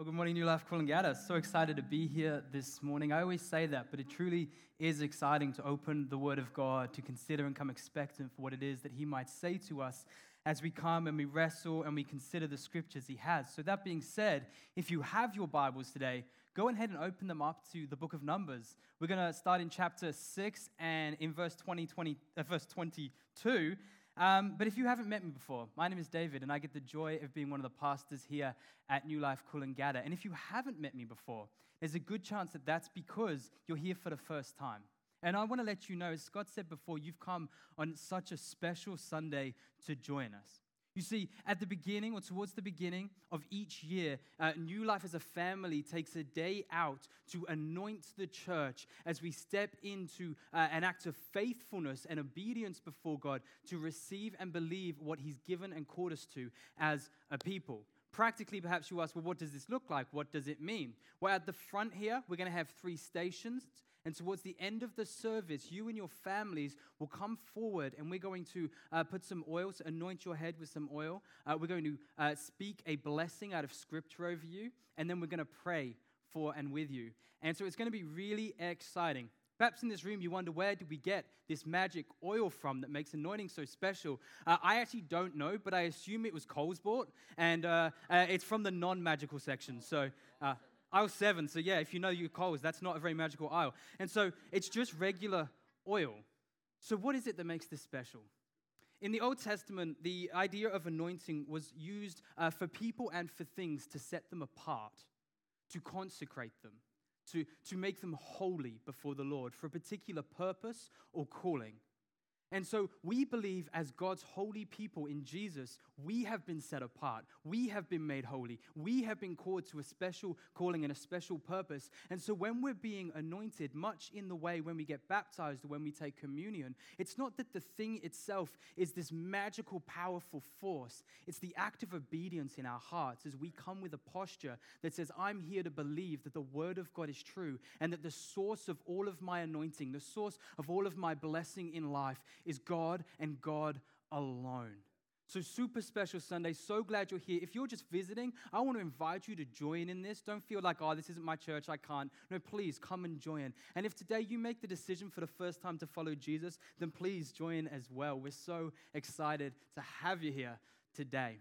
Well, good morning, New Life Coolangatta. So excited to be here this morning. I always say that, but it truly is exciting to open the Word of God, to consider and come expectant for what it is that He might say to us as we come and we wrestle and we consider the scriptures He has. So, that being said, if you have your Bibles today, go ahead and open them up to the book of Numbers. We're going to start in chapter 6 and in verse, 20, 20 uh, verse 22. Um, but if you haven't met me before, my name is David, and I get the joy of being one of the pastors here at New Life Coolangatta. And if you haven't met me before, there's a good chance that that's because you're here for the first time. And I want to let you know, as Scott said before, you've come on such a special Sunday to join us. You see, at the beginning or towards the beginning of each year, uh, New Life as a family takes a day out to anoint the church as we step into uh, an act of faithfulness and obedience before God to receive and believe what He's given and called us to as a people. Practically, perhaps you ask, well, what does this look like? What does it mean? Well, at the front here, we're going to have three stations. And towards the end of the service, you and your families will come forward and we're going to uh, put some oil, so anoint your head with some oil. Uh, we're going to uh, speak a blessing out of scripture over you, and then we're going to pray for and with you. And so it's going to be really exciting. Perhaps in this room you wonder where did we get this magic oil from that makes anointing so special? Uh, I actually don't know, but I assume it was Coles bought, and uh, uh, it's from the non-magical section. So uh, Aisle seven. So, yeah, if you know your Coles, that's not a very magical aisle. And so it's just regular oil. So, what is it that makes this special? In the Old Testament, the idea of anointing was used uh, for people and for things to set them apart, to consecrate them, to, to make them holy before the Lord for a particular purpose or calling. And so we believe, as God's holy people in Jesus, we have been set apart. We have been made holy. We have been called to a special calling and a special purpose. And so when we're being anointed, much in the way when we get baptized or when we take communion, it's not that the thing itself is this magical, powerful force. It's the act of obedience in our hearts as we come with a posture that says, I'm here to believe that the word of God is true and that the source of all of my anointing, the source of all of my blessing in life, is God and God alone. So, super special Sunday. So glad you're here. If you're just visiting, I want to invite you to join in this. Don't feel like, oh, this isn't my church, I can't. No, please come and join. And if today you make the decision for the first time to follow Jesus, then please join as well. We're so excited to have you here today.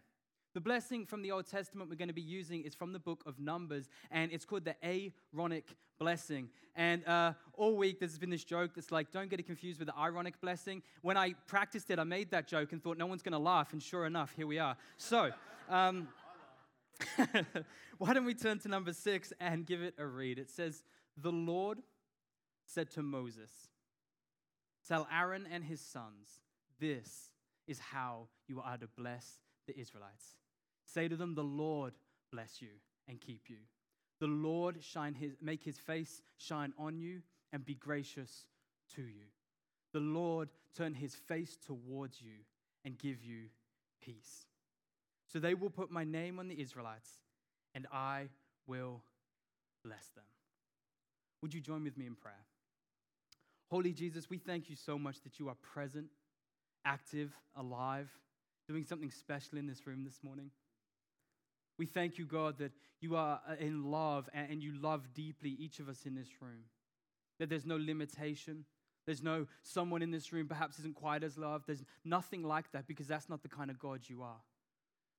The blessing from the Old Testament we're going to be using is from the book of Numbers, and it's called the Aaronic blessing. And uh, all week there's been this joke that's like, don't get it confused with the ironic blessing. When I practiced it, I made that joke and thought no one's going to laugh, and sure enough, here we are. So, um, why don't we turn to number six and give it a read? It says, The Lord said to Moses, Tell Aaron and his sons, this is how you are to bless the Israelites. Say to them, The Lord bless you and keep you. The Lord shine his, make his face shine on you and be gracious to you. The Lord turn his face towards you and give you peace. So they will put my name on the Israelites, and I will bless them. Would you join with me in prayer? Holy Jesus, we thank you so much that you are present, active, alive, doing something special in this room this morning. We thank you, God, that you are uh, in love and you love deeply each of us in this room. That there's no limitation. There's no someone in this room perhaps isn't quite as loved. There's nothing like that because that's not the kind of God you are.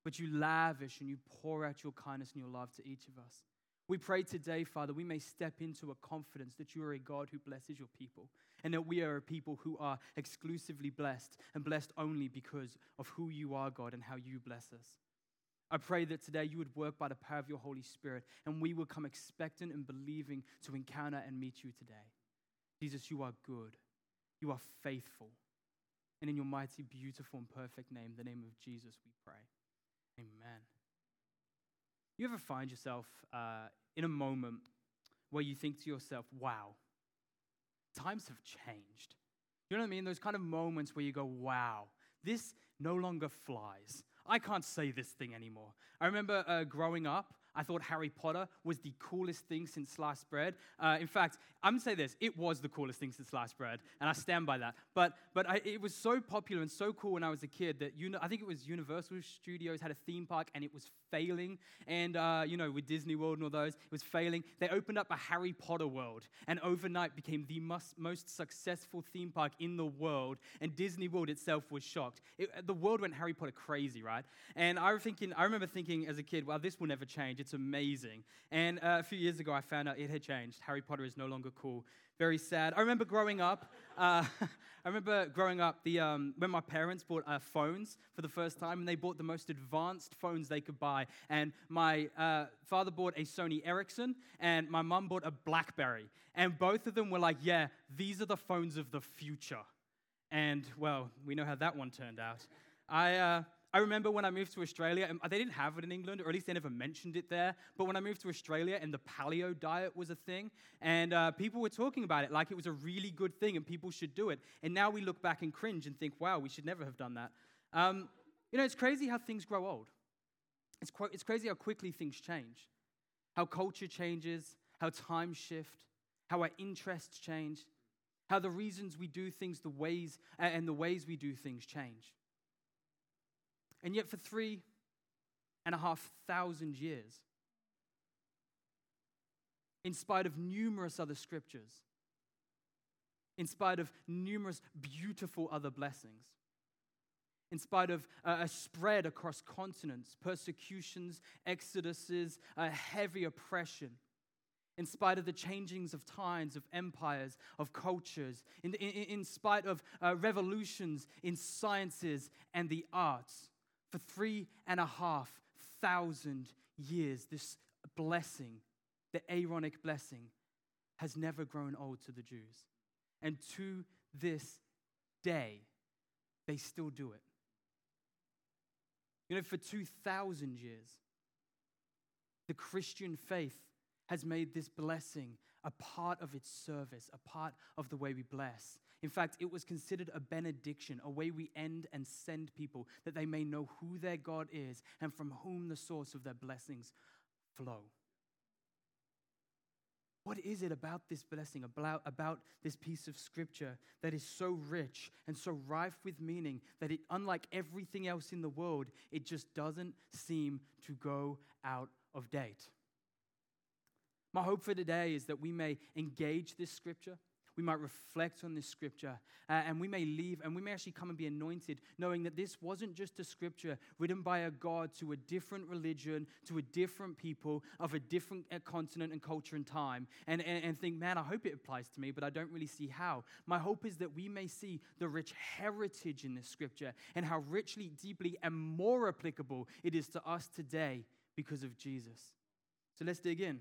But you lavish and you pour out your kindness and your love to each of us. We pray today, Father, we may step into a confidence that you are a God who blesses your people and that we are a people who are exclusively blessed and blessed only because of who you are, God, and how you bless us. I pray that today you would work by the power of your Holy Spirit and we would come expectant and believing to encounter and meet you today. Jesus, you are good. You are faithful. And in your mighty, beautiful, and perfect name, the name of Jesus, we pray. Amen. You ever find yourself uh, in a moment where you think to yourself, wow, times have changed? You know what I mean? Those kind of moments where you go, wow, this no longer flies. I can't say this thing anymore. I remember uh, growing up, I thought Harry Potter was the coolest thing since sliced bread. Uh, in fact, I'm gonna say this: it was the coolest thing since sliced bread, and I stand by that. But but I, it was so popular and so cool when I was a kid that you know, I think it was Universal Studios had a theme park, and it was failing. And, uh, you know, with Disney World and all those, it was failing. They opened up a Harry Potter world and overnight became the most, most successful theme park in the world. And Disney World itself was shocked. It, the world went Harry Potter crazy, right? And I, was thinking, I remember thinking as a kid, well, this will never change. It's amazing. And uh, a few years ago, I found out it had changed. Harry Potter is no longer cool. Very sad. I remember growing up. Uh, I remember growing up, the, um, when my parents bought uh, phones for the first time, and they bought the most advanced phones they could buy. And my uh, father bought a Sony Ericsson, and my mum bought a Blackberry. And both of them were like, yeah, these are the phones of the future. And, well, we know how that one turned out. I, uh, I remember when I moved to Australia, and they didn't have it in England, or at least they never mentioned it there. But when I moved to Australia, and the paleo diet was a thing, and uh, people were talking about it like it was a really good thing and people should do it. And now we look back and cringe and think, wow, we should never have done that. Um, you know, it's crazy how things grow old. It's, qu- it's crazy how quickly things change, how culture changes, how times shift, how our interests change, how the reasons we do things, the ways, and the ways we do things change. And yet, for three and a half thousand years, in spite of numerous other scriptures, in spite of numerous beautiful other blessings, in spite of uh, a spread across continents, persecutions, exoduses, a heavy oppression, in spite of the changings of times, of empires, of cultures, in, in, in spite of uh, revolutions in sciences and the arts, for three and a half thousand years, this blessing, the Aaronic blessing, has never grown old to the Jews. And to this day, they still do it. You know, for 2,000 years, the Christian faith has made this blessing a part of its service, a part of the way we bless. In fact, it was considered a benediction, a way we end and send people that they may know who their God is and from whom the source of their blessings flow. What is it about this blessing, about, about this piece of scripture that is so rich and so rife with meaning that it, unlike everything else in the world, it just doesn't seem to go out of date? My hope for today is that we may engage this scripture we might reflect on this scripture uh, and we may leave and we may actually come and be anointed knowing that this wasn't just a scripture written by a God to a different religion, to a different people of a different uh, continent and culture and time, and, and, and think, man, I hope it applies to me, but I don't really see how. My hope is that we may see the rich heritage in this scripture and how richly, deeply, and more applicable it is to us today because of Jesus. So let's dig in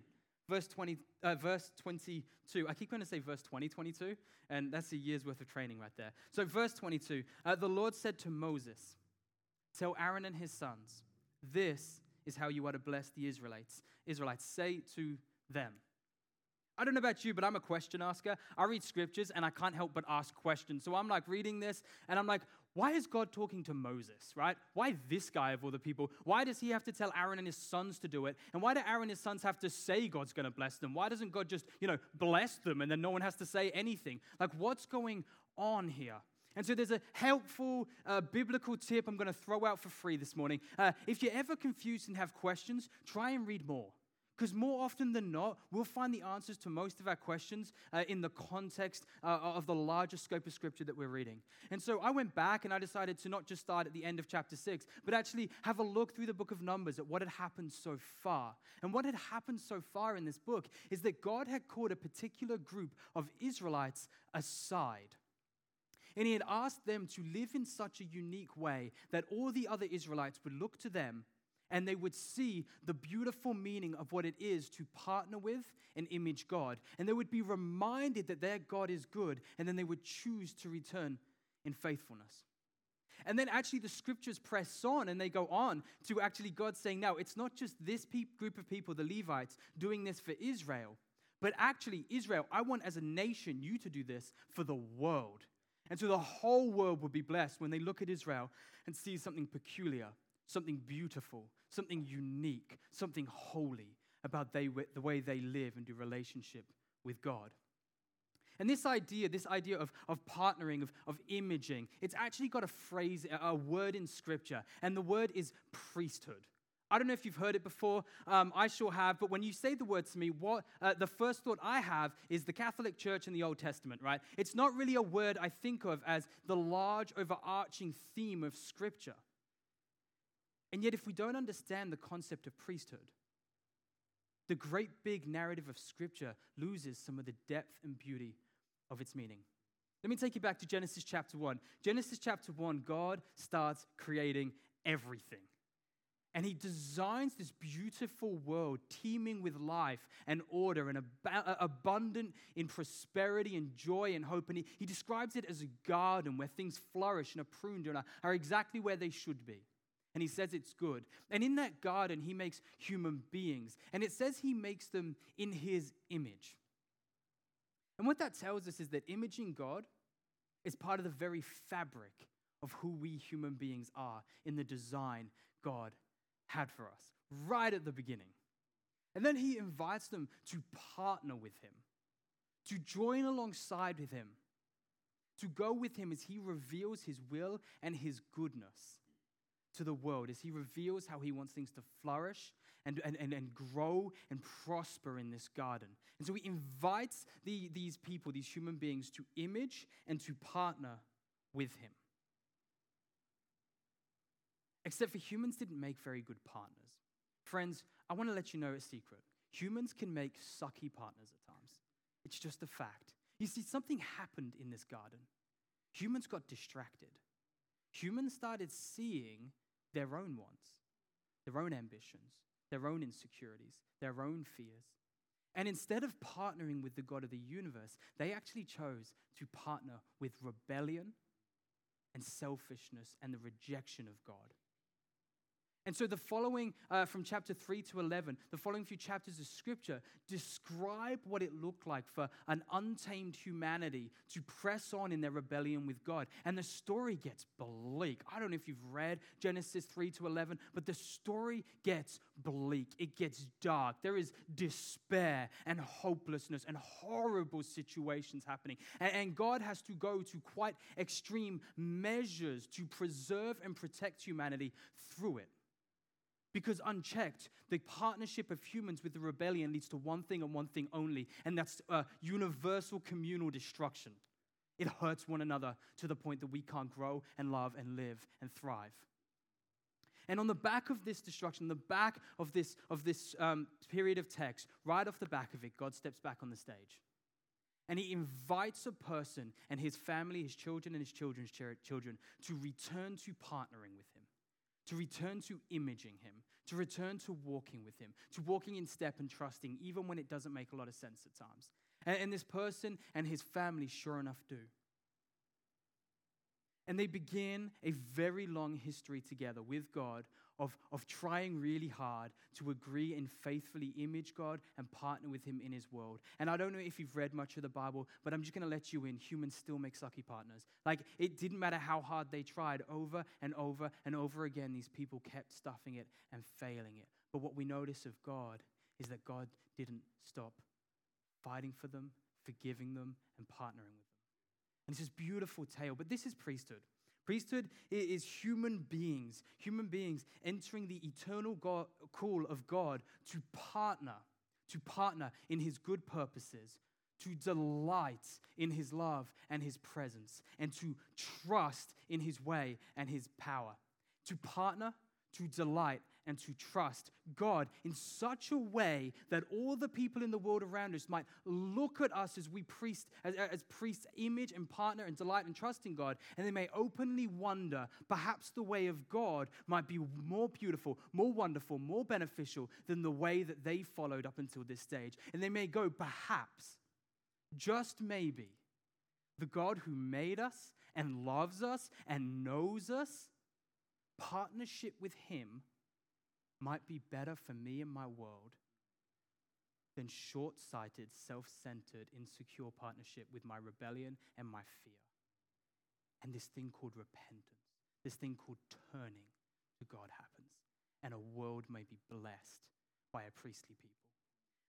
verse 20, uh, verse 22. I keep going to say verse 20, 22, and that's a year's worth of training right there. So, verse 22 uh, the Lord said to Moses, Tell Aaron and his sons, this is how you are to bless the Israelites. Israelites, say to them. I don't know about you, but I'm a question asker. I read scriptures and I can't help but ask questions. So I'm like reading this and I'm like, why is God talking to Moses, right? Why this guy of all the people? Why does he have to tell Aaron and his sons to do it? And why do Aaron and his sons have to say God's going to bless them? Why doesn't God just, you know, bless them and then no one has to say anything? Like, what's going on here? And so there's a helpful uh, biblical tip I'm going to throw out for free this morning. Uh, if you're ever confused and have questions, try and read more. Because more often than not, we'll find the answers to most of our questions uh, in the context uh, of the larger scope of scripture that we're reading. And so I went back and I decided to not just start at the end of chapter 6, but actually have a look through the book of Numbers at what had happened so far. And what had happened so far in this book is that God had called a particular group of Israelites aside. And he had asked them to live in such a unique way that all the other Israelites would look to them and they would see the beautiful meaning of what it is to partner with and image God. And they would be reminded that their God is good, and then they would choose to return in faithfulness. And then actually, the scriptures press on and they go on to actually God saying, now, it's not just this pe- group of people, the Levites, doing this for Israel, but actually, Israel, I want as a nation you to do this for the world. And so the whole world will be blessed when they look at Israel and see something peculiar something beautiful, something unique, something holy about they, the way they live and do relationship with God. And this idea, this idea of, of partnering, of, of imaging, it's actually got a phrase, a word in scripture, and the word is priesthood. I don't know if you've heard it before. Um, I sure have. But when you say the word to me, what uh, the first thought I have is the Catholic Church in the Old Testament, right? It's not really a word I think of as the large, overarching theme of Scripture. And yet, if we don't understand the concept of priesthood, the great big narrative of Scripture loses some of the depth and beauty of its meaning. Let me take you back to Genesis chapter 1. Genesis chapter 1, God starts creating everything. And he designs this beautiful world teeming with life and order and ab- uh, abundant in prosperity and joy and hope. And he, he describes it as a garden where things flourish and are pruned and are, are exactly where they should be. And he says it's good. And in that garden, he makes human beings. And it says he makes them in his image. And what that tells us is that imaging God is part of the very fabric of who we human beings are in the design God had for us right at the beginning. And then he invites them to partner with him, to join alongside with him, to go with him as he reveals his will and his goodness to the world, as he reveals how he wants things to flourish and, and, and, and grow and prosper in this garden. And so he invites the, these people, these human beings, to image and to partner with him. Except for humans didn't make very good partners. Friends, I want to let you know a secret. Humans can make sucky partners at times. It's just a fact. You see, something happened in this garden. Humans got distracted. Humans started seeing their own wants, their own ambitions, their own insecurities, their own fears. And instead of partnering with the God of the universe, they actually chose to partner with rebellion and selfishness and the rejection of God. And so, the following uh, from chapter 3 to 11, the following few chapters of scripture describe what it looked like for an untamed humanity to press on in their rebellion with God. And the story gets bleak. I don't know if you've read Genesis 3 to 11, but the story gets bleak. It gets dark. There is despair and hopelessness and horrible situations happening. And, and God has to go to quite extreme measures to preserve and protect humanity through it. Because unchecked, the partnership of humans with the rebellion leads to one thing and one thing only, and that's uh, universal communal destruction. It hurts one another to the point that we can't grow and love and live and thrive. And on the back of this destruction, the back of this, of this um, period of text, right off the back of it, God steps back on the stage. And he invites a person and his family, his children, and his children's children to return to partnering with him to return to imaging Him, to return to walking with Him, to walking in step and trusting, even when it doesn't make a lot of sense at times. And, and this person and his family, sure enough, do. And they begin a very long history together with God of, of trying really hard to agree and faithfully image God and partner with Him in His world. And I don't know if you've read much of the Bible, but I'm just going to let you in. Humans still make sucky partners. Like, it didn't matter how hard they tried, over and over and over again, these people kept stuffing it and failing it. But what we notice of God is that God didn't stop fighting for them, forgiving them, and partnering with them. And it's this beautiful tale, but this is priesthood. Priesthood is human beings, human beings entering the eternal God, call of God to partner, to partner in his good purposes, to delight in his love and his presence, and to trust in his way and his power. To partner, to delight, and to trust God in such a way that all the people in the world around us might look at us as we priest, as, as priests, image and partner and delight and trust in God, and they may openly wonder perhaps the way of God might be more beautiful, more wonderful, more beneficial than the way that they followed up until this stage. And they may go, perhaps, just maybe, the God who made us and loves us and knows us, partnership with Him might be better for me and my world than short sighted, self centered, insecure partnership with my rebellion and my fear. And this thing called repentance, this thing called turning to God happens, and a world may be blessed by a priestly people.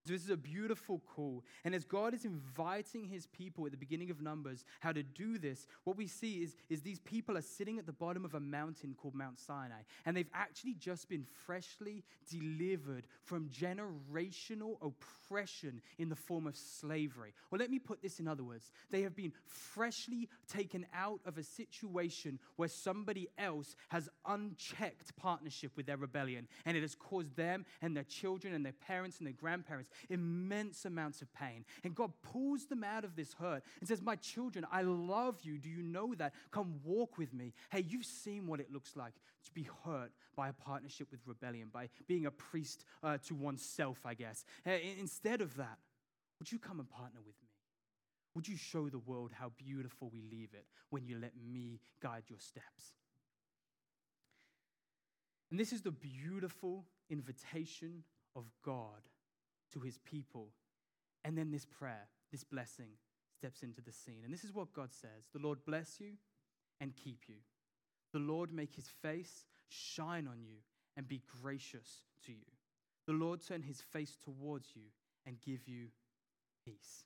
So this is a beautiful call. And as God is inviting his people at the beginning of Numbers how to do this, what we see is, is these people are sitting at the bottom of a mountain called Mount Sinai. And they've actually just been freshly delivered from generational oppression in the form of slavery. Well, let me put this in other words. They have been freshly taken out of a situation where somebody else has unchecked partnership with their rebellion. And it has caused them and their children and their parents and their grandparents immense amounts of pain. And God pulls them out of this hurt and says, My children, I love you. Do you know that? Come walk with me. Hey, you've seen what it looks like to be hurt by a partnership with rebellion, by being a priest uh, to oneself, I guess. Hey, instead of that, would you come and partner with me? Would you show the world how beautiful we leave it when you let me guide your steps? And this is the beautiful invitation of God to his people. And then this prayer, this blessing, steps into the scene. And this is what God says The Lord bless you and keep you. The Lord make his face shine on you and be gracious to you. The Lord turn his face towards you and give you peace.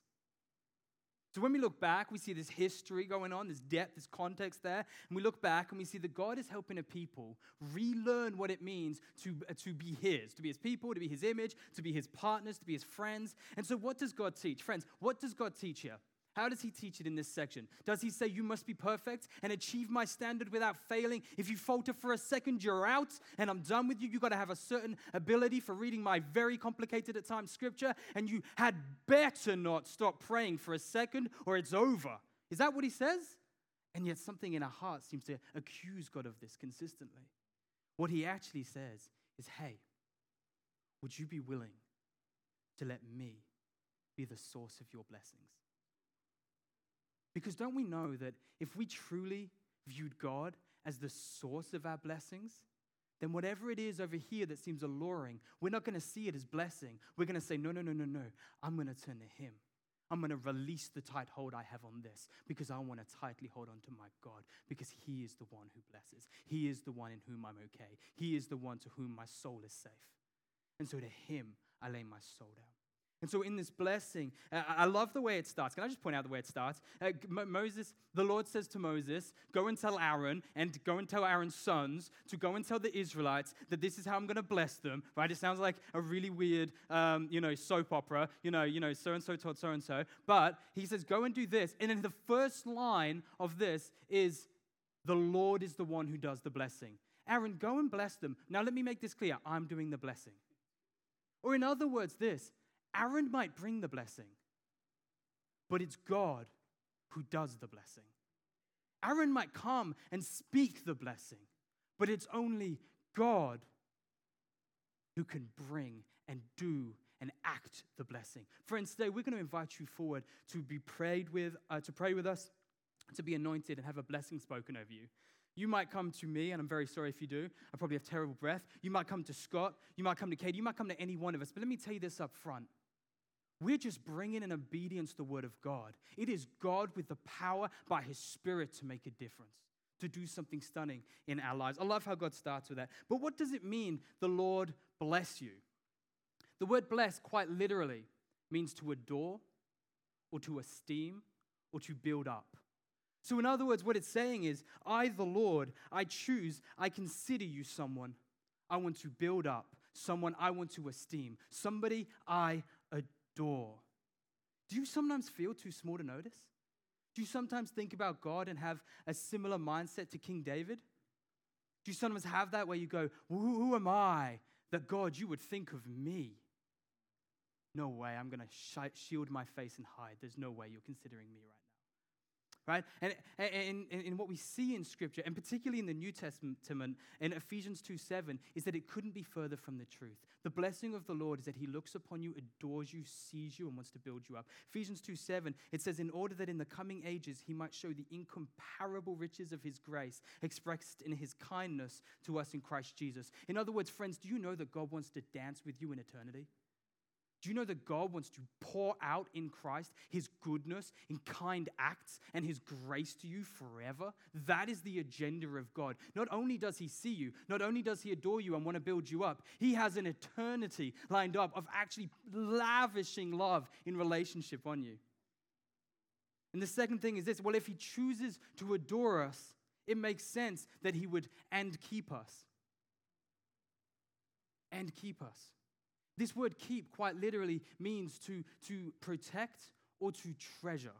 So when we look back, we see this history going on, this depth, this context there. And we look back and we see that God is helping a people relearn what it means to, uh, to be His, to be His people, to be His image, to be His partners, to be His friends. And so, what does God teach? Friends, what does God teach here? How does he teach it in this section? Does he say, You must be perfect and achieve my standard without failing? If you falter for a second, you're out and I'm done with you. You've got to have a certain ability for reading my very complicated at times scripture, and you had better not stop praying for a second or it's over. Is that what he says? And yet, something in our heart seems to accuse God of this consistently. What he actually says is, Hey, would you be willing to let me be the source of your blessings? Because don't we know that if we truly viewed God as the source of our blessings, then whatever it is over here that seems alluring, we're not going to see it as blessing. We're going to say, no, no, no, no, no. I'm going to turn to Him. I'm going to release the tight hold I have on this because I want to tightly hold on to my God because He is the one who blesses. He is the one in whom I'm okay. He is the one to whom my soul is safe. And so to Him, I lay my soul down. And so, in this blessing, uh, I love the way it starts. Can I just point out the way it starts? Uh, Moses, the Lord says to Moses, Go and tell Aaron and go and tell Aaron's sons to go and tell the Israelites that this is how I'm going to bless them. Right? It sounds like a really weird, um, you know, soap opera. You know, you know, so and so told so and so. But he says, Go and do this. And then the first line of this is, The Lord is the one who does the blessing. Aaron, go and bless them. Now, let me make this clear I'm doing the blessing. Or, in other words, this Aaron might bring the blessing, but it's God who does the blessing. Aaron might come and speak the blessing, but it's only God who can bring and do and act the blessing. Friends, today we're going to invite you forward to be prayed with, uh, to pray with us, to be anointed and have a blessing spoken over you. You might come to me, and I'm very sorry if you do. I probably have terrible breath. You might come to Scott. You might come to Kate. You might come to any one of us. But let me tell you this up front. We're just bringing in obedience the word of God. It is God with the power by his spirit to make a difference, to do something stunning in our lives. I love how God starts with that. But what does it mean, the Lord bless you? The word bless, quite literally, means to adore or to esteem or to build up. So, in other words, what it's saying is, I, the Lord, I choose, I consider you someone I want to build up, someone I want to esteem, somebody I door. Do you sometimes feel too small to notice? Do you sometimes think about God and have a similar mindset to King David? Do you sometimes have that where you go, who, who am I that God, you would think of me? No way, I'm going to shield my face and hide. There's no way you're considering me right now right? And, and, and, and, what we see in Scripture, and particularly in the New Testament, in Ephesians 2 7, is that it couldn't be further from the truth. The blessing of the Lord is that He looks upon you, adores you, sees you, and wants to build you up. Ephesians 2 7, it says, In order that in the coming ages He might show the incomparable riches of His grace expressed in His kindness to us in Christ Jesus. In other words, friends, do you know that God wants to dance with you in eternity? Do you know that God wants to pour out in Christ his goodness in kind acts and his grace to you forever? That is the agenda of God. Not only does he see you, not only does he adore you and want to build you up, he has an eternity lined up of actually lavishing love in relationship on you. And the second thing is this well, if he chooses to adore us, it makes sense that he would and keep us. And keep us. This word keep quite literally means to, to protect or to treasure.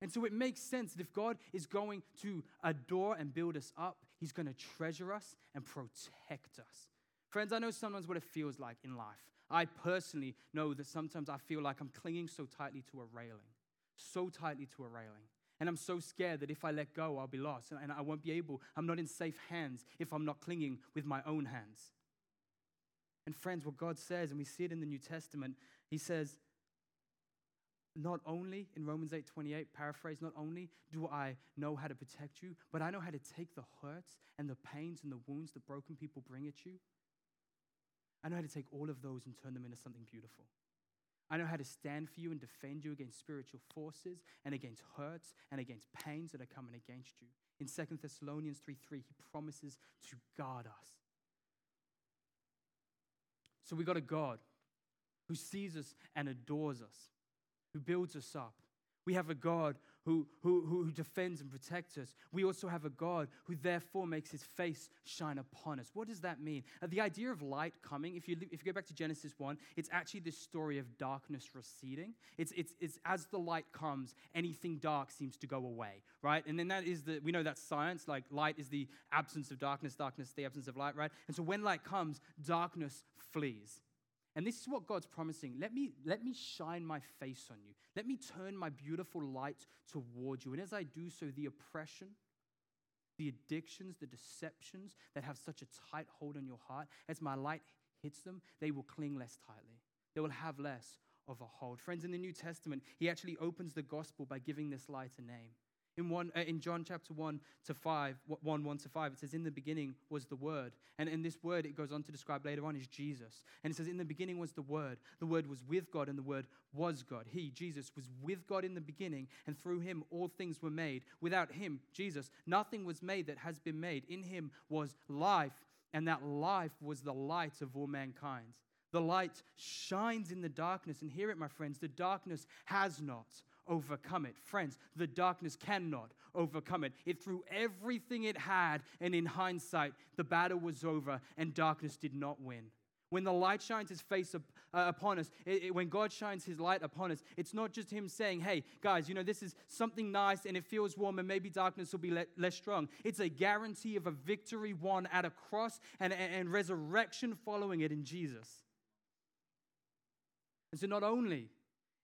And so it makes sense that if God is going to adore and build us up, He's going to treasure us and protect us. Friends, I know sometimes what it feels like in life. I personally know that sometimes I feel like I'm clinging so tightly to a railing, so tightly to a railing. And I'm so scared that if I let go, I'll be lost and I won't be able, I'm not in safe hands if I'm not clinging with my own hands. And friends, what God says, and we see it in the New Testament, He says, not only in Romans 8 28, paraphrase, not only do I know how to protect you, but I know how to take the hurts and the pains and the wounds that broken people bring at you. I know how to take all of those and turn them into something beautiful. I know how to stand for you and defend you against spiritual forces and against hurts and against pains that are coming against you. In 2 Thessalonians 3 3, he promises to guard us. So we got a God who sees us and adores us, who builds us up. We have a God who, who, who defends and protects us. We also have a God who therefore makes his face shine upon us. What does that mean? Uh, the idea of light coming, if you, if you go back to Genesis 1, it's actually this story of darkness receding. It's, it's, it's as the light comes, anything dark seems to go away, right? And then that is the, we know that science, like light is the absence of darkness, darkness, the absence of light, right? And so when light comes, darkness flees. And this is what God's promising. Let me, let me shine my face on you. Let me turn my beautiful light toward you. And as I do so, the oppression, the addictions, the deceptions that have such a tight hold on your heart, as my light hits them, they will cling less tightly. They will have less of a hold. Friends, in the New Testament, he actually opens the gospel by giving this light a name. In, one, uh, in John chapter 1 to 5, 1, 1 to 5, it says, In the beginning was the Word. And in this word, it goes on to describe later on, is Jesus. And it says, In the beginning was the Word. The Word was with God, and the Word was God. He, Jesus, was with God in the beginning, and through him all things were made. Without him, Jesus, nothing was made that has been made. In him was life, and that life was the light of all mankind. The light shines in the darkness, and hear it, my friends, the darkness has not overcome it. Friends, the darkness cannot overcome it. It threw everything it had, and in hindsight, the battle was over and darkness did not win. When the light shines his face up, uh, upon us, it, it, when God shines his light upon us, it's not just him saying, hey, guys, you know, this is something nice and it feels warm and maybe darkness will be le- less strong. It's a guarantee of a victory won at a cross and, and, and resurrection following it in Jesus. And so not only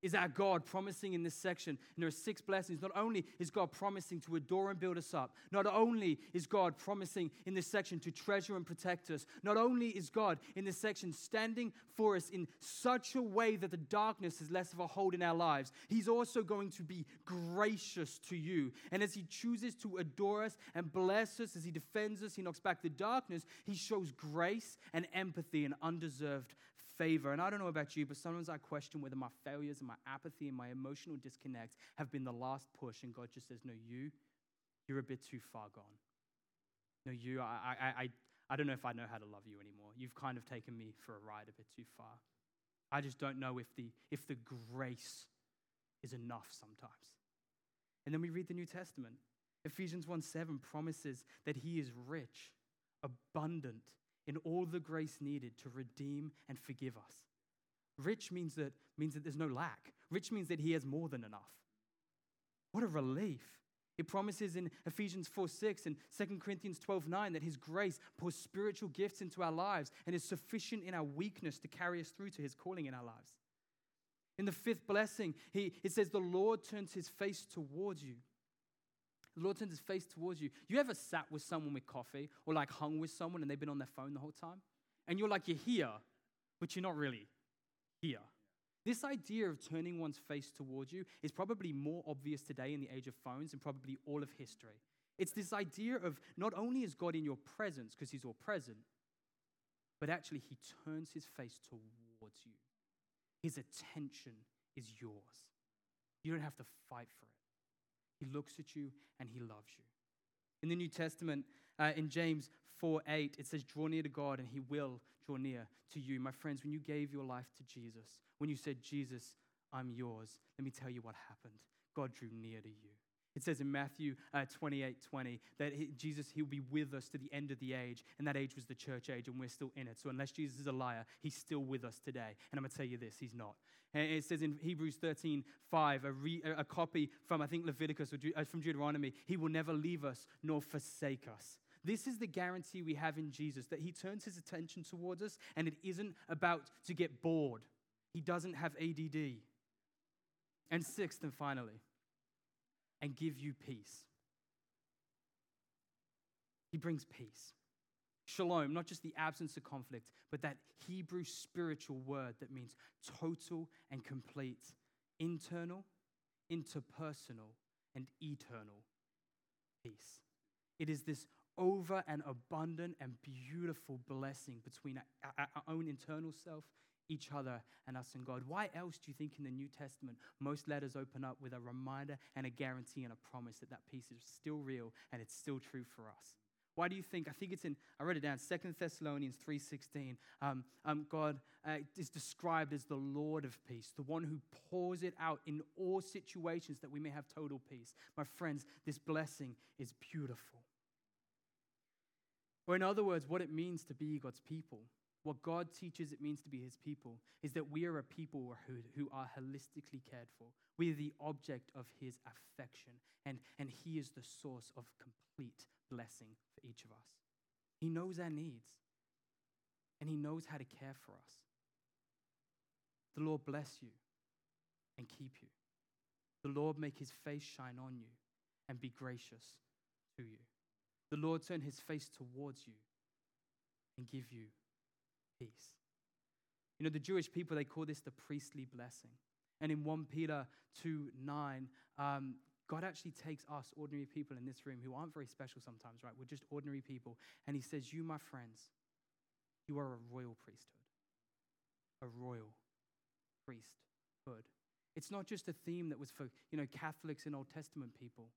is our God promising in this section. And there are six blessings. Not only is God promising to adore and build us up, not only is God promising in this section to treasure and protect us, not only is God in this section standing for us in such a way that the darkness is less of a hold in our lives, He's also going to be gracious to you. And as He chooses to adore us and bless us, as He defends us, He knocks back the darkness, He shows grace and empathy and undeserved favor. And I don't know about you, but sometimes I question whether my failures and my apathy and my emotional disconnect have been the last push, and God just says, No, you, you're a bit too far gone. No, you, I, I, I, I don't know if I know how to love you anymore. You've kind of taken me for a ride a bit too far. I just don't know if the, if the grace is enough sometimes. And then we read the New Testament. Ephesians 1 7 promises that he is rich, abundant in all the grace needed to redeem and forgive us. Rich means that, means that there's no lack. Rich means that he has more than enough. What a relief. It promises in Ephesians 4 6 and 2 Corinthians 12 9 that his grace pours spiritual gifts into our lives and is sufficient in our weakness to carry us through to his calling in our lives. In the fifth blessing, he, it says, The Lord turns his face towards you the Lord turns his face towards you. You ever sat with someone with coffee or like hung with someone and they've been on their phone the whole time? And you're like, you're here, but you're not really here. This idea of turning one's face towards you is probably more obvious today in the age of phones and probably all of history. It's this idea of not only is God in your presence because he's all present, but actually he turns his face towards you. His attention is yours. You don't have to fight for it. He looks at you and he loves you. In the New Testament, uh, in James 4 8, it says, Draw near to God and he will draw near to you. My friends, when you gave your life to Jesus, when you said, Jesus, I'm yours, let me tell you what happened. God drew near to you. It says in Matthew uh, 28 20 that he, Jesus, he'll be with us to the end of the age. And that age was the church age, and we're still in it. So, unless Jesus is a liar, he's still with us today. And I'm going to tell you this he's not. And it says in Hebrews 13 5, a, re, a copy from, I think, Leviticus or uh, from Deuteronomy, he will never leave us nor forsake us. This is the guarantee we have in Jesus that he turns his attention towards us, and it isn't about to get bored. He doesn't have ADD. And sixth and finally, and give you peace. He brings peace. Shalom, not just the absence of conflict, but that Hebrew spiritual word that means total and complete, internal, interpersonal, and eternal peace. It is this over and abundant and beautiful blessing between our, our own internal self each other and us and God. Why else do you think in the New Testament most letters open up with a reminder and a guarantee and a promise that that peace is still real and it's still true for us? Why do you think? I think it's in, I wrote it down, Second Thessalonians 3.16. Um, um, God uh, is described as the Lord of peace, the one who pours it out in all situations that we may have total peace. My friends, this blessing is beautiful. Or in other words, what it means to be God's people what God teaches it means to be his people is that we are a people who, who are holistically cared for. We are the object of his affection, and, and he is the source of complete blessing for each of us. He knows our needs, and he knows how to care for us. The Lord bless you and keep you. The Lord make his face shine on you and be gracious to you. The Lord turn his face towards you and give you peace. You know, the Jewish people, they call this the priestly blessing. And in 1 Peter 2 9, um, God actually takes us, ordinary people in this room who aren't very special sometimes, right? We're just ordinary people. And He says, You, my friends, you are a royal priesthood. A royal priesthood. It's not just a theme that was for, you know, Catholics and Old Testament people.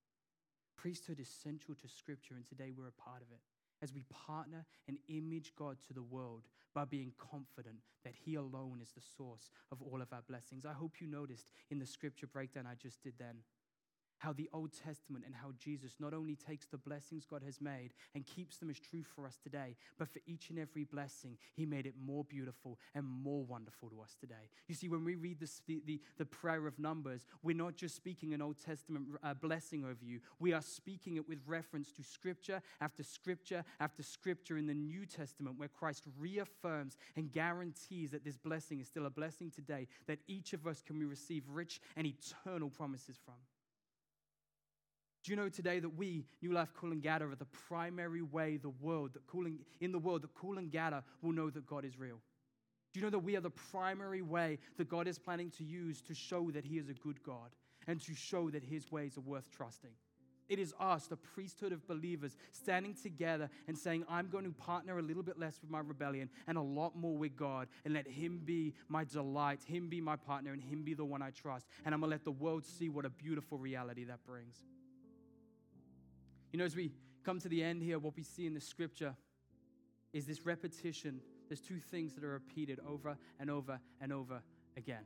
Priesthood is central to Scripture, and today we're a part of it as we partner and image God to the world by being confident that He alone is the source of all of our blessings. I hope you noticed in the scripture breakdown I just did then how the Old Testament and how Jesus not only takes the blessings God has made and keeps them as true for us today, but for each and every blessing, He made it more beautiful and more wonderful to us today. You see, when we read this, the, the, the prayer of Numbers, we're not just speaking an Old Testament uh, blessing over you, we are speaking it with reference to Scripture after Scripture after Scripture in the New Testament, where Christ reaffirms and guarantees that this blessing is still a blessing today, that each of us can receive rich and eternal promises from. Do you know today that we, New Life Coolangatta, are the primary way the world, that Cooling, in the world, that gather will know that God is real? Do you know that we are the primary way that God is planning to use to show that He is a good God and to show that His ways are worth trusting? It is us, the priesthood of believers, standing together and saying, I'm going to partner a little bit less with my rebellion and a lot more with God and let Him be my delight, Him be my partner, and Him be the one I trust. And I'm going to let the world see what a beautiful reality that brings. You know, as we come to the end here, what we see in the scripture is this repetition. There's two things that are repeated over and over and over again.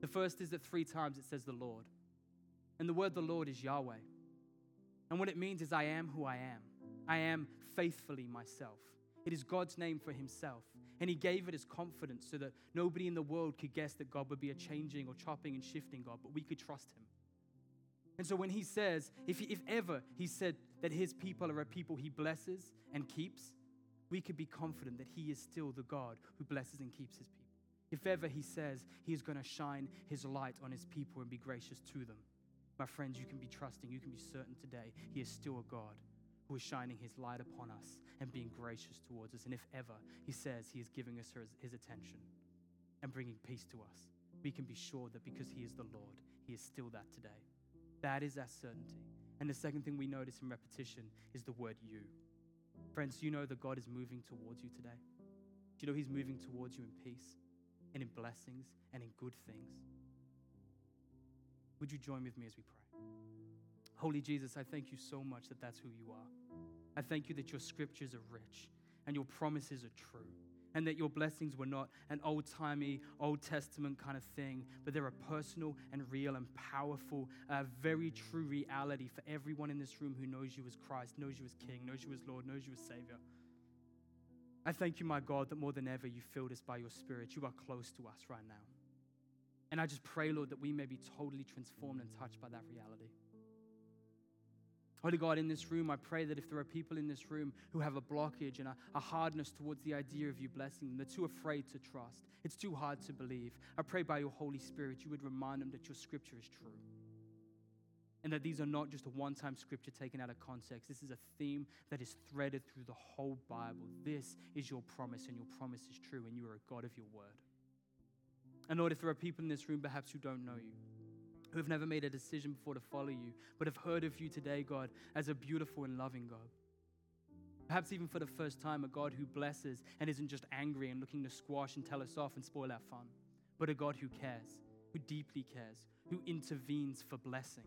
The first is that three times it says the Lord. And the word the Lord is Yahweh. And what it means is, I am who I am. I am faithfully myself. It is God's name for himself. And he gave it as confidence so that nobody in the world could guess that God would be a changing or chopping and shifting God, but we could trust him. And so when he says, if, if ever he said that his people are a people he blesses and keeps, we could be confident that he is still the God who blesses and keeps his people. If ever he says he is going to shine his light on his people and be gracious to them, my friends, you can be trusting, you can be certain today he is still a God who is shining his light upon us and being gracious towards us. And if ever he says he is giving us his, his attention and bringing peace to us, we can be sure that because he is the Lord, he is still that today. That is our certainty. And the second thing we notice in repetition is the word you. Friends, you know that God is moving towards you today? Do you know He's moving towards you in peace? and in blessings and in good things. Would you join with me as we pray? Holy Jesus, I thank you so much that that's who you are. I thank you that your scriptures are rich and your promises are true and that your blessings were not an old timey, Old Testament kind of thing, but they're a personal and real and powerful, uh, very true reality for everyone in this room who knows you as Christ, knows you as King, knows you as Lord, knows you as Savior. I thank you, my God, that more than ever you filled us by your Spirit. You are close to us right now. And I just pray, Lord, that we may be totally transformed and touched by that reality. Holy God, in this room, I pray that if there are people in this room who have a blockage and a, a, hardness towards the idea of you blessing them, they're too afraid to trust, it's too hard to believe, I pray by your Holy Spirit you would remind them that your scripture is true. And that these are not just a one time scripture taken out of context. This is a theme that is threaded through the whole Bible. This is your promise, and your promise is true, and you are a God of your word. And Lord, if there are people in this room perhaps who don't know you, who have never made a decision before to follow you, but have heard of you today, God, as a beautiful and loving God. Perhaps even for the first time, a God who blesses and isn't just angry and looking to squash and tell us off and spoil our fun, but a God who cares, who deeply cares, who intervenes for blessing.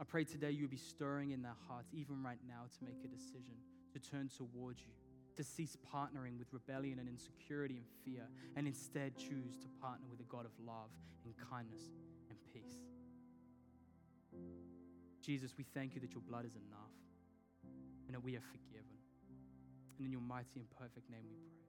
I pray today you would be stirring in their hearts, even right now, to make a decision to turn towards you to cease partnering with rebellion and insecurity and fear, and instead choose to partner with a God of love and kindness and peace. Jesus, we thank you that your blood is enough and that we are forgiven. And in your mighty and perfect name we pray.